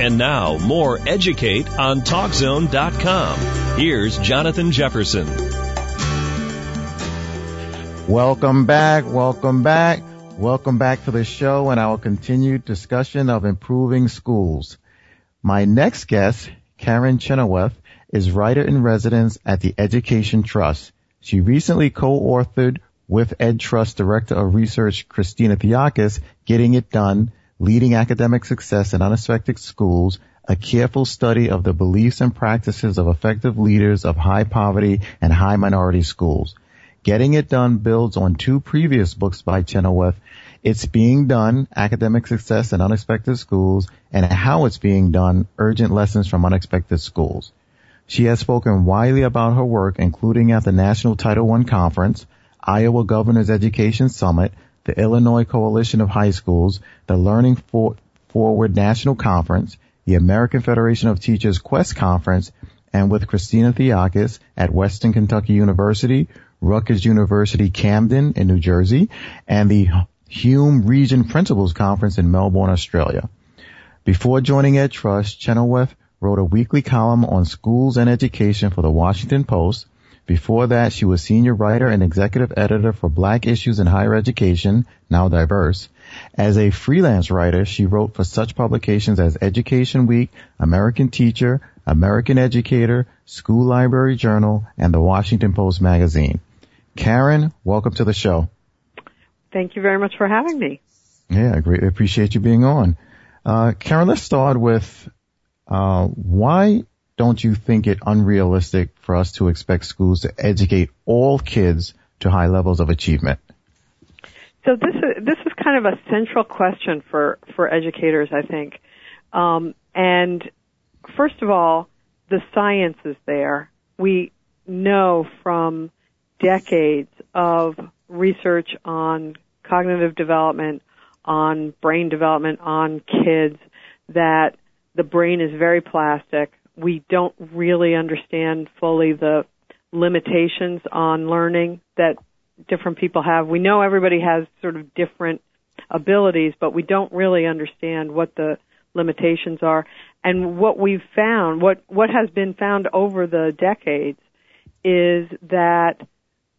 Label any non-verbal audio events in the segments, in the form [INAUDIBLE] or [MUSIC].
And now, more Educate on TalkZone.com. Here's Jonathan Jefferson. Welcome back. Welcome back. Welcome back to the show and our continued discussion of improving schools. My next guest, Karen Chenoweth, is writer in residence at the Education Trust. She recently co-authored with Ed Trust Director of Research Christina Theokas, Getting It Done, Leading Academic Success in unexpected Schools, a careful study of the beliefs and practices of effective leaders of high poverty and high minority schools. Getting It Done builds on two previous books by Chenoweth, It's Being Done, Academic Success in Unexpected Schools, and How It's Being Done, Urgent Lessons from Unexpected Schools. She has spoken widely about her work, including at the National Title I Conference, Iowa Governor's Education Summit, the Illinois Coalition of High Schools, the Learning For- Forward National Conference, the American Federation of Teachers Quest Conference, and with Christina Theokas at Western Kentucky University, Rutgers University Camden in New Jersey, and the Hume Region Principals Conference in Melbourne, Australia. Before joining Ed Trust, Chenoweth wrote a weekly column on schools and education for the Washington Post, before that, she was senior writer and executive editor for Black Issues in Higher Education, now diverse. As a freelance writer, she wrote for such publications as Education Week, American Teacher, American Educator, School Library Journal, and the Washington Post magazine. Karen, welcome to the show. Thank you very much for having me. Yeah, I greatly appreciate you being on. Uh, Karen, let's start with uh, why don't you think it unrealistic for us to expect schools to educate all kids to high levels of achievement? So this is this is kind of a central question for for educators, I think. Um, and first of all, the science is there. We know from decades of research on cognitive development, on brain development, on kids, that the brain is very plastic we don't really understand fully the limitations on learning that different people have. We know everybody has sort of different abilities, but we don't really understand what the limitations are. And what we've found, what, what has been found over the decades is that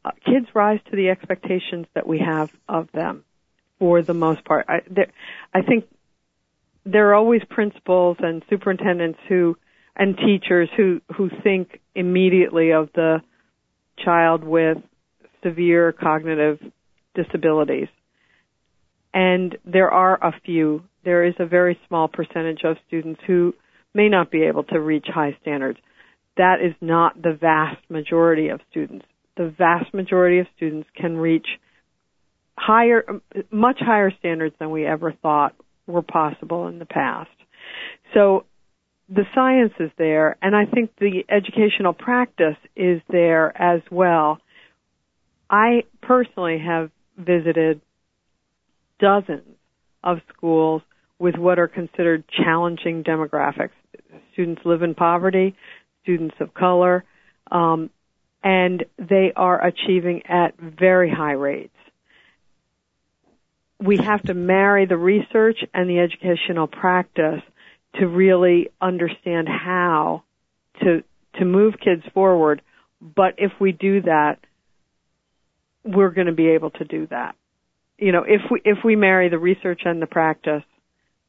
uh, kids rise to the expectations that we have of them for the most part. I, I think there are always principals and superintendents who and teachers who who think immediately of the child with severe cognitive disabilities. And there are a few. There is a very small percentage of students who may not be able to reach high standards. That is not the vast majority of students. The vast majority of students can reach higher, much higher standards than we ever thought were possible in the past. So the science is there, and I think the educational practice is there as well. I personally have visited dozens of schools with what are considered challenging demographics. Students live in poverty, students of color, um, and they are achieving at very high rates. We have to marry the research and the educational practice to really understand how to to move kids forward. But if we do that, we're going to be able to do that. You know, if we if we marry the research and the practice,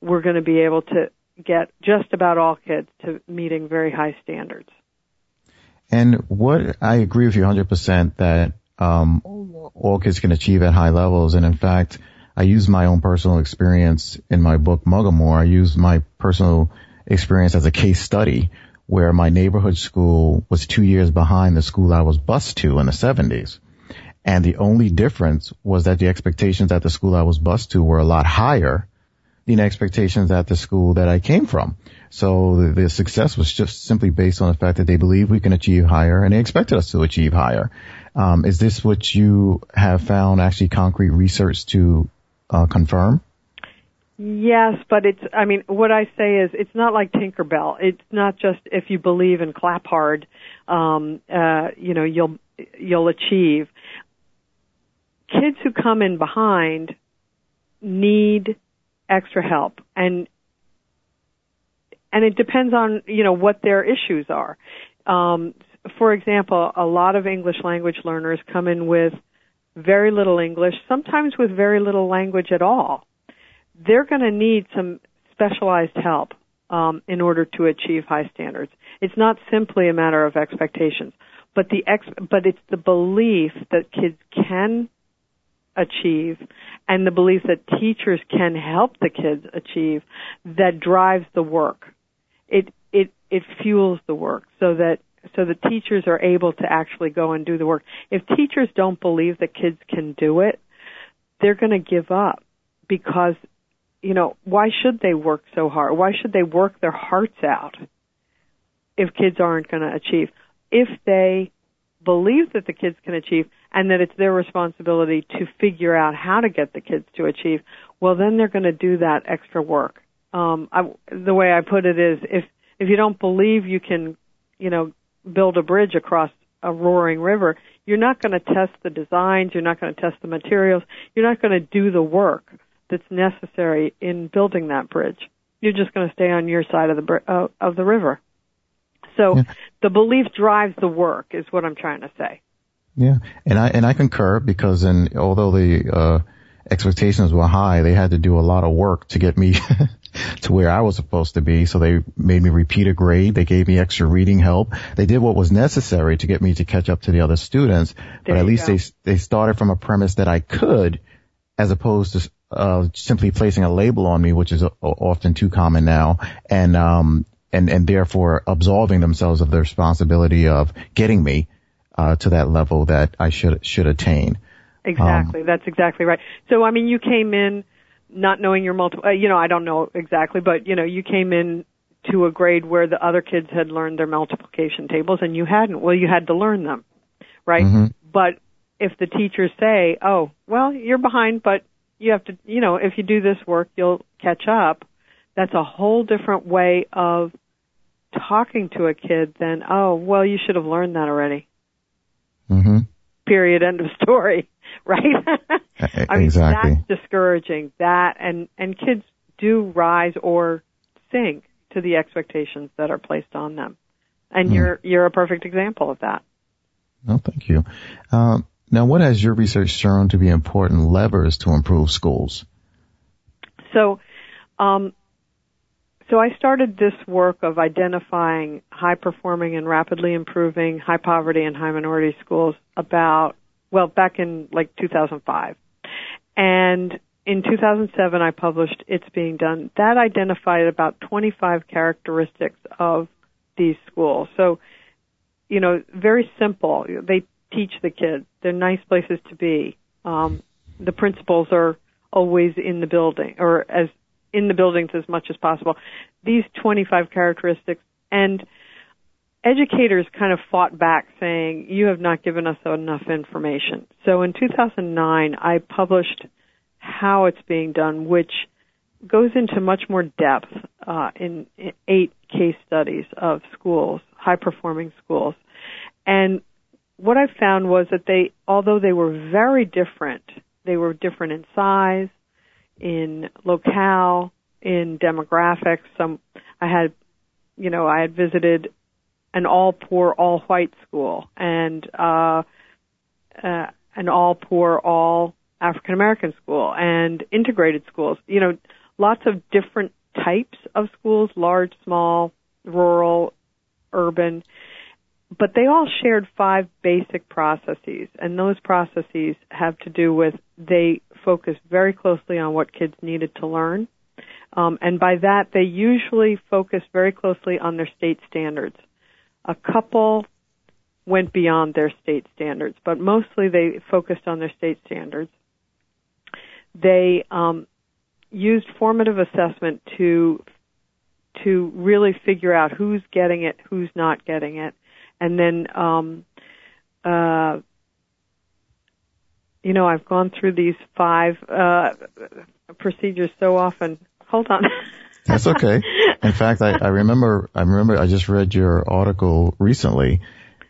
we're going to be able to get just about all kids to meeting very high standards. And what I agree with you 100% that um, all kids can achieve at high levels, and in fact, I use my own personal experience in my book Mugglemore. I use my personal experience as a case study where my neighborhood school was two years behind the school I was bused to in the 70s. And the only difference was that the expectations at the school I was bused to were a lot higher than expectations at the school that I came from. So the, the success was just simply based on the fact that they believe we can achieve higher and they expected us to achieve higher. Um, is this what you have found actually concrete research to uh, confirm? Yes, but it's, I mean, what I say is it's not like Tinkerbell. It's not just if you believe and clap hard, um, uh, you know, you'll, you'll achieve. Kids who come in behind need extra help. And and it depends on you know what their issues are. Um, for example, a lot of English language learners come in with very little English, sometimes with very little language at all. They're going to need some specialized help um, in order to achieve high standards. It's not simply a matter of expectations, but the ex- but it's the belief that kids can achieve and the belief that teachers can help the kids achieve that drives the work. It it it fuels the work so that so the teachers are able to actually go and do the work. If teachers don't believe that kids can do it, they're going to give up because you know, why should they work so hard? Why should they work their hearts out if kids aren't going to achieve? If they believe that the kids can achieve and that it's their responsibility to figure out how to get the kids to achieve, well then they're going to do that extra work. Um, I, the way I put it is if if you don't believe you can, you know, build a bridge across a roaring river, you're not going to test the designs, you're not going to test the materials, you're not going to do the work that's necessary in building that bridge. You're just going to stay on your side of the uh, of the river. So yeah. the belief drives the work is what I'm trying to say. Yeah, and I and I concur because in although the uh, expectations were high, they had to do a lot of work to get me [LAUGHS] to where I was supposed to be. So they made me repeat a grade. They gave me extra reading help. They did what was necessary to get me to catch up to the other students. There but at least go. they they started from a premise that I could, as opposed to uh, simply placing a label on me, which is often too common now, and um, and and therefore absolving themselves of the responsibility of getting me uh, to that level that I should should attain. Exactly, um, that's exactly right. So I mean, you came in not knowing your multiple. Uh, you know, I don't know exactly, but you know, you came in to a grade where the other kids had learned their multiplication tables and you hadn't. Well, you had to learn them, right? Mm-hmm. But if the teachers say, "Oh, well, you're behind, but you have to, you know, if you do this work, you'll catch up. That's a whole different way of talking to a kid than, oh, well, you should have learned that already. Mm-hmm. Period. End of story. [LAUGHS] Right? [LAUGHS] I mean, exactly. That's discouraging. That and and kids do rise or sink to the expectations that are placed on them, and mm. you're you're a perfect example of that. Oh, thank you. Um, now, what has your research shown to be important levers to improve schools? So, um, so I started this work of identifying high performing and rapidly improving high poverty and high minority schools about, well, back in like 2005. And in 2007 I published It's Being Done. That identified about 25 characteristics of these schools. So, you know, very simple. They teach the kids. They're nice places to be. Um, the principals are always in the building or as in the buildings as much as possible. These 25 characteristics and educators kind of fought back saying, you have not given us enough information. So in 2009, I published how it's being done, which goes into much more depth uh, in, in eight case studies of schools, high performing schools. And what I found was that they, although they were very different, they were different in size, in locale, in demographics. Some, I had, you know, I had visited an all poor, all white school and, uh, uh, an all poor, all African American school and integrated schools. You know, lots of different types of schools, large, small, rural, urban but they all shared five basic processes, and those processes have to do with they focus very closely on what kids needed to learn. Um, and by that, they usually focus very closely on their state standards. A couple went beyond their state standards, but mostly they focused on their state standards. They um, used formative assessment to to really figure out who's getting it, who's not getting it, and then um uh you know I've gone through these five uh procedures so often. Hold on. [LAUGHS] That's okay. In fact, I, I remember I remember I just read your article recently,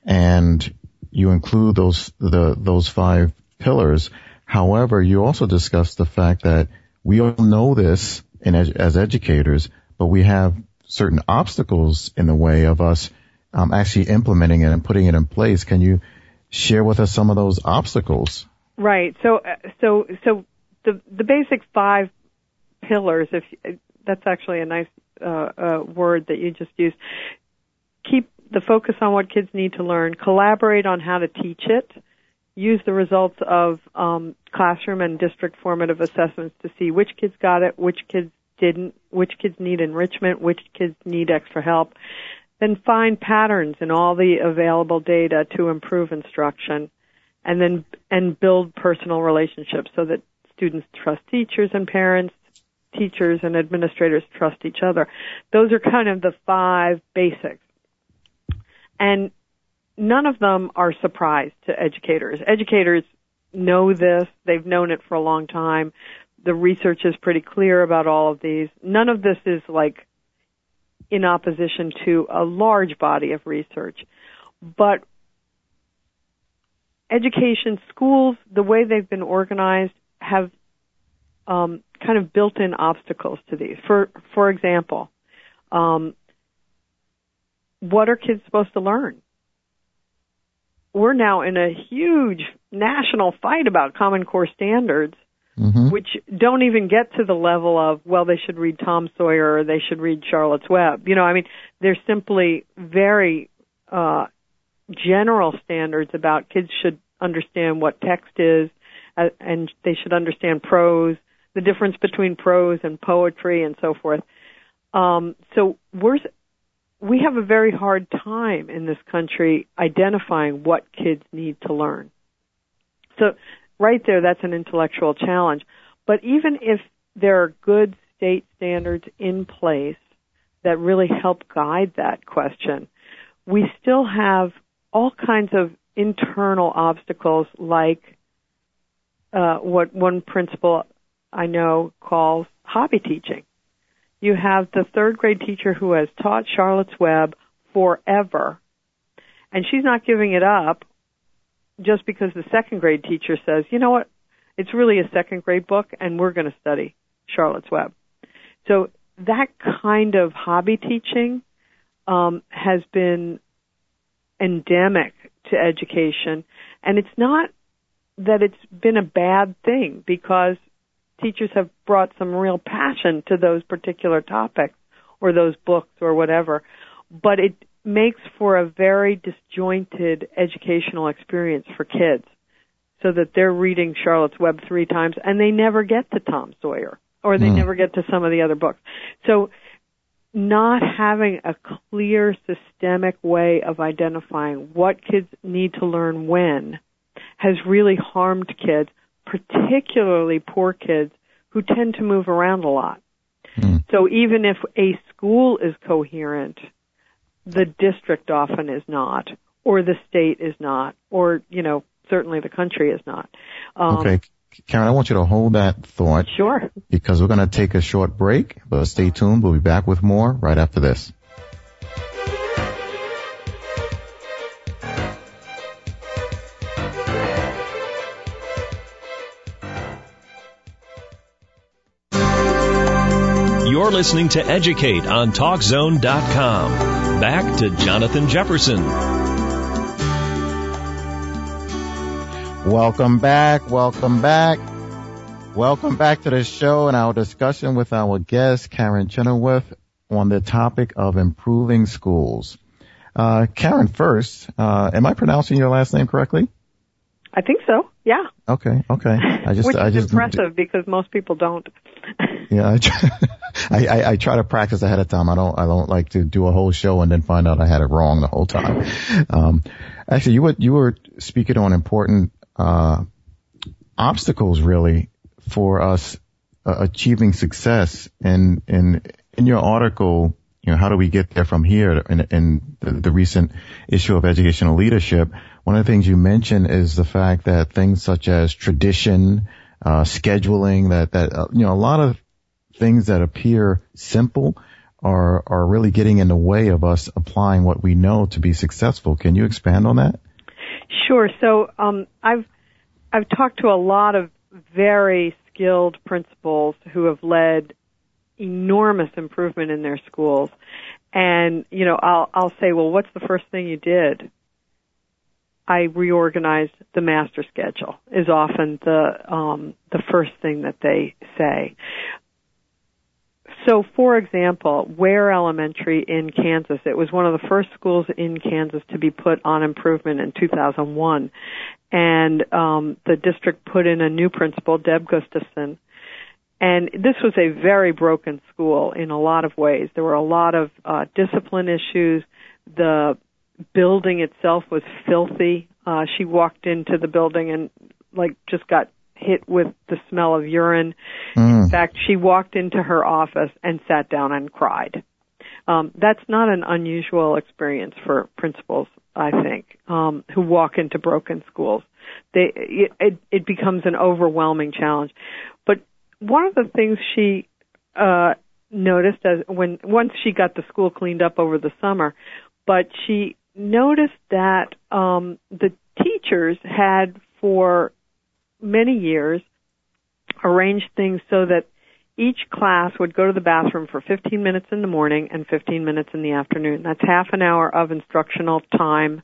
and you include those the those five pillars. However, you also discuss the fact that we all know this in, as educators, but we have certain obstacles in the way of us um, actually implementing it and putting it in place. Can you share with us some of those obstacles? Right. So, uh, so, so the the basic five pillars. If that's actually a nice uh, uh, word that you just used. Keep the focus on what kids need to learn. Collaborate on how to teach it. Use the results of um, classroom and district formative assessments to see which kids got it, which kids didn't, which kids need enrichment, which kids need extra help. Then find patterns in all the available data to improve instruction and then and build personal relationships so that students trust teachers and parents, teachers and administrators trust each other. Those are kind of the five basics. And none of them are surprise to educators. Educators know this. They've known it for a long time. The research is pretty clear about all of these. None of this is like in opposition to a large body of research. But education schools, the way they've been organized, have um, kind of built-in obstacles to these. For for example, um, what are kids supposed to learn? We're now in a huge national fight about Common Core standards, mm-hmm. which don't even get to the level of well, they should read Tom Sawyer or they should read Charlotte's Web. You know, I mean, they're simply very uh, general standards about kids should understand what text is, uh, and they should understand prose, the difference between prose and poetry, and so forth. Um, so we're we have a very hard time in this country identifying what kids need to learn. So right there, that's an intellectual challenge. But even if there are good state standards in place that really help guide that question, we still have all kinds of internal obstacles like uh, what one principal I know calls hobby teaching. You have the third grade teacher who has taught Charlotte's Web forever, and she's not giving it up just because the second grade teacher says, you know what, it's really a second grade book and we're going to study Charlotte's Web. So that kind of hobby teaching um, has been endemic to education. And it's not that it's been a bad thing because teachers have brought some real passion to those particular topics or those books or whatever. But it makes for a very disjointed educational experience for kids so that they're reading Charlotte's Web three times and they never get to Tom Sawyer or they mm. never get to some of the other books. So not having a clear systemic way of identifying what kids need to learn when has really harmed kids, particularly poor kids who tend to move around a lot. Mm. So even if a school is coherent, the district often is not, or the state is not, or, you know, certainly the country is not. Um, okay. Karen, I want you to hold that thought. Sure. Because we're going to take a short break, but stay tuned. We'll be back with more right after this. You're listening to Educate on TalkZone.com. Back to Jonathan Jefferson. Welcome back. Welcome back. Welcome back to the show and our discussion with our guest, Karen Chenoweth, on the topic of improving schools. Uh, Karen, first, uh, am I pronouncing your last name correctly? I think so. Yeah. Okay. Okay. I just, Which is I just impressive because most people don't. [LAUGHS] yeah, I try, [LAUGHS] I, I, I, try to practice ahead of time. I don't, I don't like to do a whole show and then find out I had it wrong the whole time. Um, actually, you were, you were speaking on important uh, obstacles really for us uh, achieving success. And in in your article, you know, how do we get there from here? In, in the, the, recent issue of educational leadership, one of the things you mentioned is the fact that things such as tradition, uh, scheduling, that that uh, you know, a lot of things that appear simple are are really getting in the way of us applying what we know to be successful. Can you expand on that? Sure. So um, I've I've talked to a lot of very skilled principals who have led enormous improvement in their schools. And, you know, I'll, I'll say, well, what's the first thing you did? I reorganized the master schedule is often the, um, the first thing that they say. So, for example, Ware Elementary in Kansas, it was one of the first schools in Kansas to be put on improvement in 2001. And um, the district put in a new principal, Deb Gustafson. And this was a very broken school in a lot of ways. There were a lot of uh, discipline issues. The building itself was filthy. Uh, she walked into the building and like just got hit with the smell of urine. Mm. In fact, she walked into her office and sat down and cried. Um, that's not an unusual experience for principals, I think, um, who walk into broken schools. They, it, it, it becomes an overwhelming challenge. But one of the things she uh, noticed as when once she got the school cleaned up over the summer, but she noticed that um, the teachers had for many years arranged things so that each class would go to the bathroom for 15 minutes in the morning and 15 minutes in the afternoon. That's half an hour of instructional time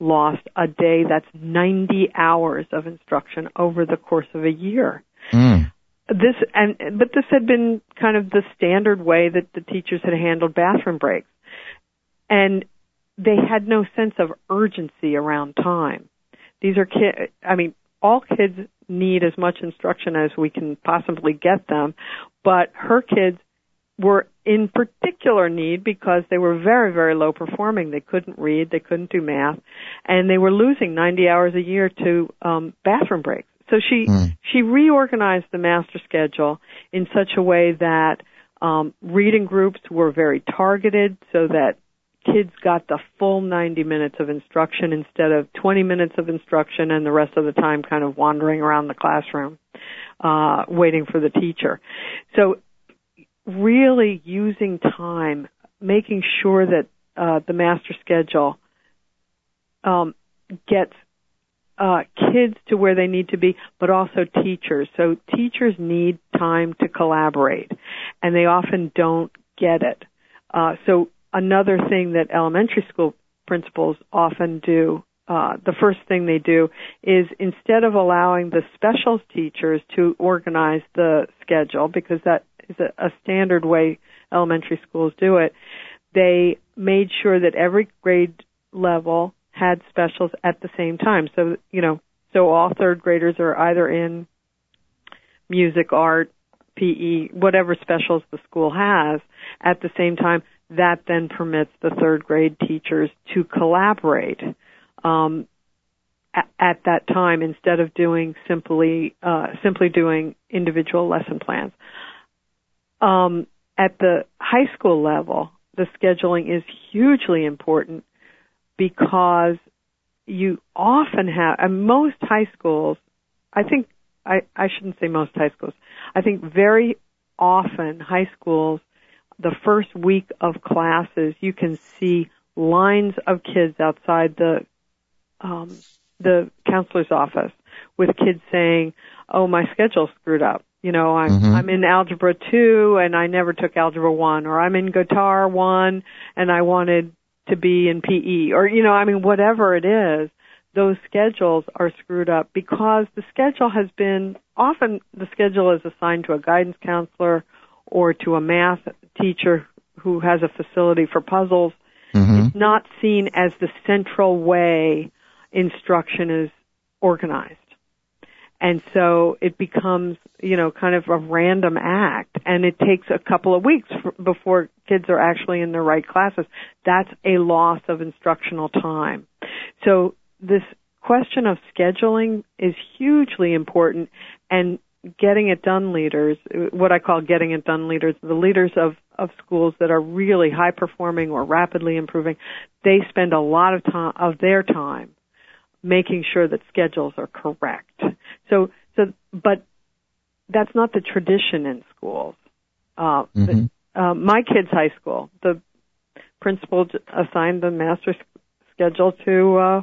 lost a day. That's 90 hours of instruction over the course of a year. Mm. This and but this had been kind of the standard way that the teachers had handled bathroom breaks. And they had no sense of urgency around time. These are kids, I mean, all kids need as much instruction as we can possibly get them, but her kids were in particular need because they were very, very low performing. They couldn't read, they couldn't do math, and they were losing 90 hours a year to um, bathroom breaks. So she mm. she reorganized the master schedule in such a way that um, reading groups were very targeted, so that kids got the full 90 minutes of instruction instead of 20 minutes of instruction and the rest of the time kind of wandering around the classroom uh, waiting for the teacher. So really using time, making sure that uh, the master schedule um, gets uh, kids to where they need to be, but also teachers. So teachers need time to collaborate, and they often don't get it. Uh, so another thing that elementary school principals often do uh, the first thing they do is instead of allowing the special teachers to organize the schedule because that is a, a standard way elementary schools do it, they made sure that every grade level had specials at the same time. So, you know, so all third graders are either in music, art, PE, whatever specials the school has at the same time that then permits the third grade teachers to collaborate um, at, at, that time instead of doing simply uh, simply doing individual lesson plans. Um, at the high school level, the scheduling is hugely important because you often have, and most high schools, I think, I, I shouldn't say most high schools, I think very often high schools the first week of classes, you can see lines of kids outside the um, the counselor's office with kids saying, "Oh, my schedule's screwed up. You know, I'm mm-hmm. I'm in algebra two and I never took algebra one, or I'm in guitar one and I wanted to be in PE, or you know, I mean, whatever it is." Those schedules are screwed up because the schedule has been often the schedule is assigned to a guidance counselor or to a math teacher who has a facility for puzzles. Mm-hmm. It's not seen as the central way instruction is organized. And so it becomes, you know, kind of a random act and it takes a couple of weeks for, before kids are actually in the right classes. That's a loss of instructional time. So this question of scheduling is hugely important and getting it done leaders, what I call getting it done leaders, the leaders of, of schools that are really high performing or rapidly improving, they spend a lot of time, of their time making sure that schedules are correct. So, so, but that's not the tradition in schools. Uh, mm-hmm. uh, my kid's high school, the principal assigned the master schedule to, uh,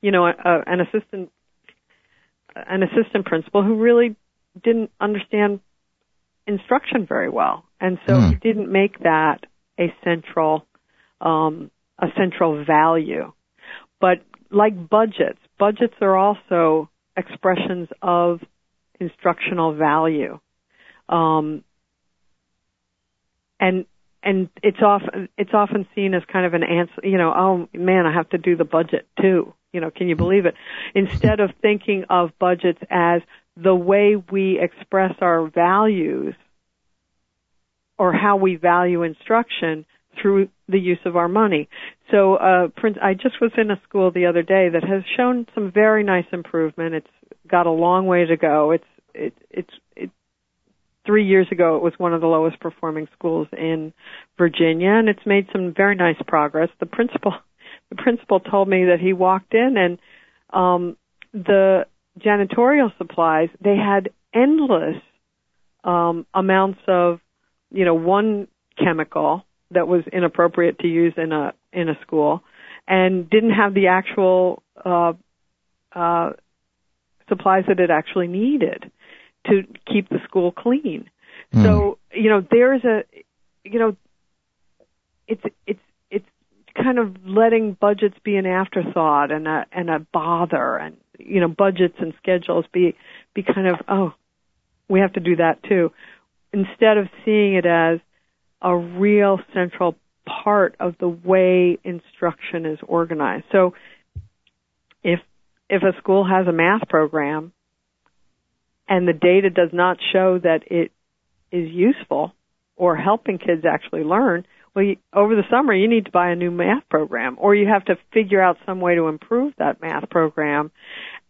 you know, a, a, an assistant an assistant principal who really didn't understand instruction very well, and so Hmm. he didn't make that a central um, a central value. But like budgets, budgets are also expressions of instructional value, um, and and it's often it's often seen as kind of an answer. You know, oh man, I have to do the budget too. You know, can you believe it? Instead of thinking of budgets as the way we express our values or how we value instruction through the use of our money. So, uh, Prince, I just was in a school the other day that has shown some very nice improvement. It's got a long way to go. It's it, it's it, three years ago it was one of the lowest performing schools in Virginia, and it's made some very nice progress. The principal the principal told me that he walked in and um, the janitorial supplies they had endless um, amounts of you know one chemical that was inappropriate to use in a in a school and didn't have the actual uh, uh, supplies that it actually needed to keep the school clean. Hmm. So you know there's a you know it's it's kind of letting budgets be an afterthought and a and a bother and you know budgets and schedules be be kind of oh we have to do that too instead of seeing it as a real central part of the way instruction is organized. So if if a school has a math program and the data does not show that it is useful or helping kids actually learn, well, you, over the summer you need to buy a new math program or you have to figure out some way to improve that math program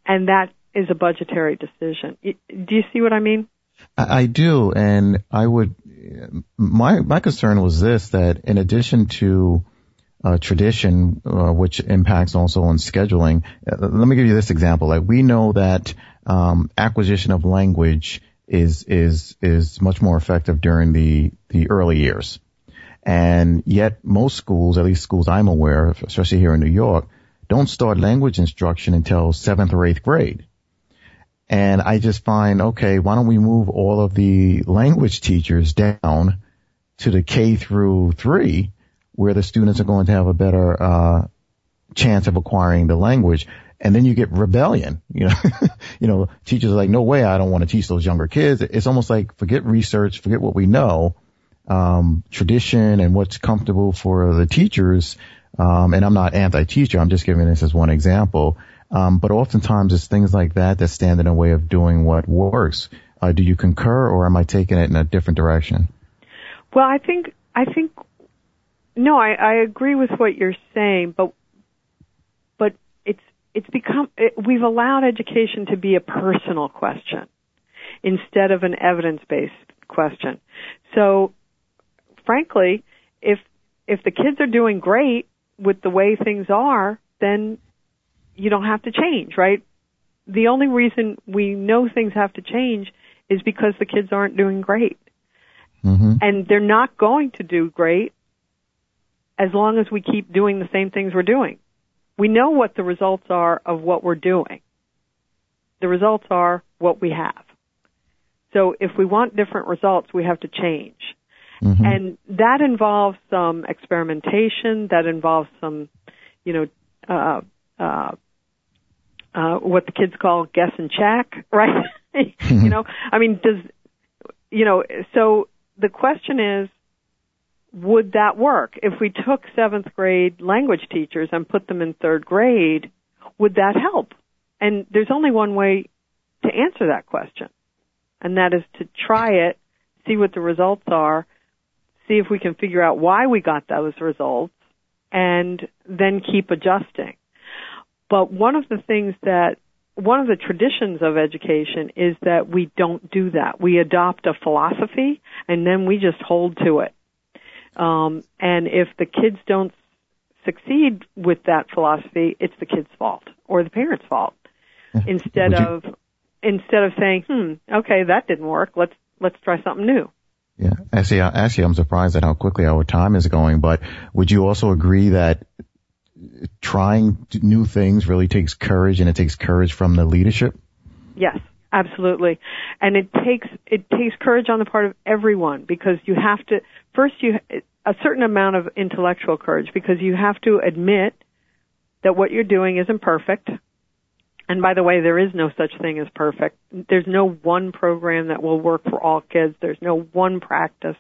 and that is a budgetary decision. Do you see what I mean? I, do, and I would. My my concern was this: that in addition to uh, tradition, uh, which impacts also on scheduling. Uh, let me give you this example. Like we know that um, acquisition of language is is is much more effective during the the early years, and yet most schools, at least schools I'm aware of, especially here in New York, don't start language instruction until seventh or eighth grade. And I just find, okay, why don't we move all of the language teachers down to the K through three, where the students are going to have a better uh, chance of acquiring the language. And then you get rebellion. [LAUGHS] You know, you know, teachers are like, no way, I don't want to teach those younger kids. It's almost like forget research, forget what we know, um, tradition and what's comfortable for the teachers. Um, and I'm not anti-teacher. I'm just giving this as one example. Um, but oftentimes it's things like that that stand in the way of doing what works. Uh, do you concur or am I taking it in a different direction? Well, I think I think no, I, I agree with what you're saying, but but it's it's become it, we've allowed education to be a personal question instead of an evidence-based question. So, frankly, if if the kids are doing great with the way things are, then you don't have to change, right? The only reason we know things have to change is because the kids aren't doing great Mm-hmm. and they're not going to do great as long as we keep doing the same things we're doing. We know what the results are of what we're doing. The results are what we have. So if we want different results, we have to change. Mm-hmm. And that involves some experimentation, that involves some, you know, uh, uh, uh, what the kids call guess and check, [LAUGHS] right? you know, I mean, does, you know, so the question is, would that work? If we took seventh grade language teachers and put them in third grade, would that help? And there's only one way to answer that question. And that is to try it, see what the results are, see if we can figure out why we got those results, and then keep adjusting. But one of the things that one of the traditions of education is that we don't do that. We adopt a philosophy and then we just hold to it. Um, and if the kids don't succeed with that philosophy, it's the kid's fault or the parents' fault. Instead you- of instead of saying, "Hmm, okay, that didn't work. Let's let's try something new." Yeah. Actually, actually, I'm surprised at how quickly our time is going, but would you also agree that trying new things really takes courage and it takes courage from the leadership? Yes, Absolutely. And it takes, it takes courage on the part of everyone because you have to, first you, a certain amount of intellectual courage because you have to admit that what you're doing isn't perfect. And by the way, there is no such thing as perfect. There's no one program that will work for all kids. There's no one practice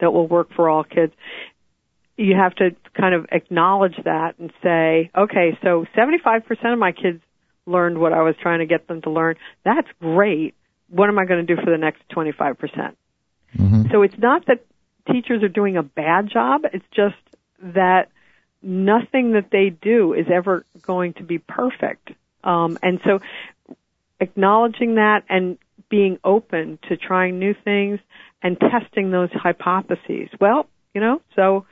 that will work for all kids. You have to kind of acknowledge that and say, okay, so 75% of my kids learned what I was trying to get them to learn. That's great. What am I going to do for the next 25%? percent mm hmm So it's not that teachers are doing a bad job. It's just that nothing that they do is ever going to be perfect. Um, and so acknowledging that and being open to trying new things and testing those hypotheses. Well, you know, so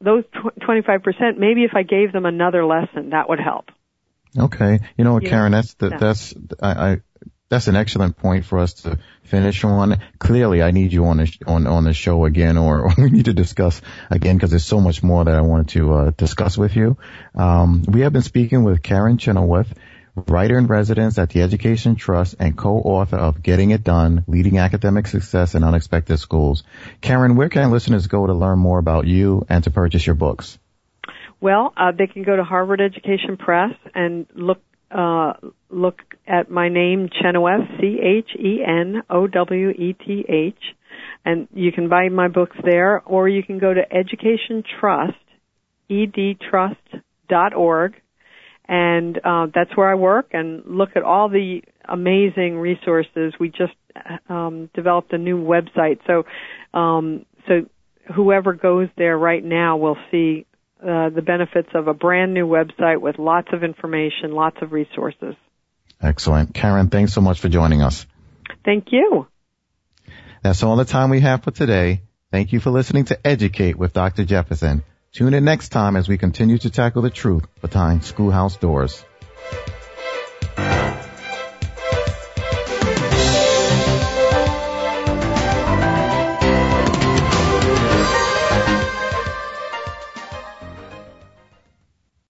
those tw- 25%, maybe if I gave them another lesson, that would help. Okay. You know what, Karen, that's, the, that's, I, I, that's an excellent point for us to finish on. Clearly, I need you on the, on, on the show again, or, or [LAUGHS] we need to discuss again because there's so much more that I wanted to, uh, discuss with you. Um, we have been speaking with Karen Chenoweth, writer in residence at the Education Trust and co-author of Getting It Done, Leading Academic Success in Unexpected Schools. Karen, where can listeners go to learn more about you and to purchase your books? Well, uh, they can go to Harvard Education Press and look uh, look at my name, Chenoweth, C-H-E-N-O-W-E-T-H, and you can buy my books there, or you can go to Education Trust, edtrust.org, and uh, that's where I work, and look at all the amazing resources. We just um, developed a new website, so um, so whoever goes there right now will see uh, the benefits of a brand new website with lots of information, lots of resources. Excellent. Karen, thanks so much for joining us. Thank you. That's all the time we have for today. Thank you for listening to Educate with Dr. Jefferson. Tune in next time as we continue to tackle the truth behind schoolhouse doors.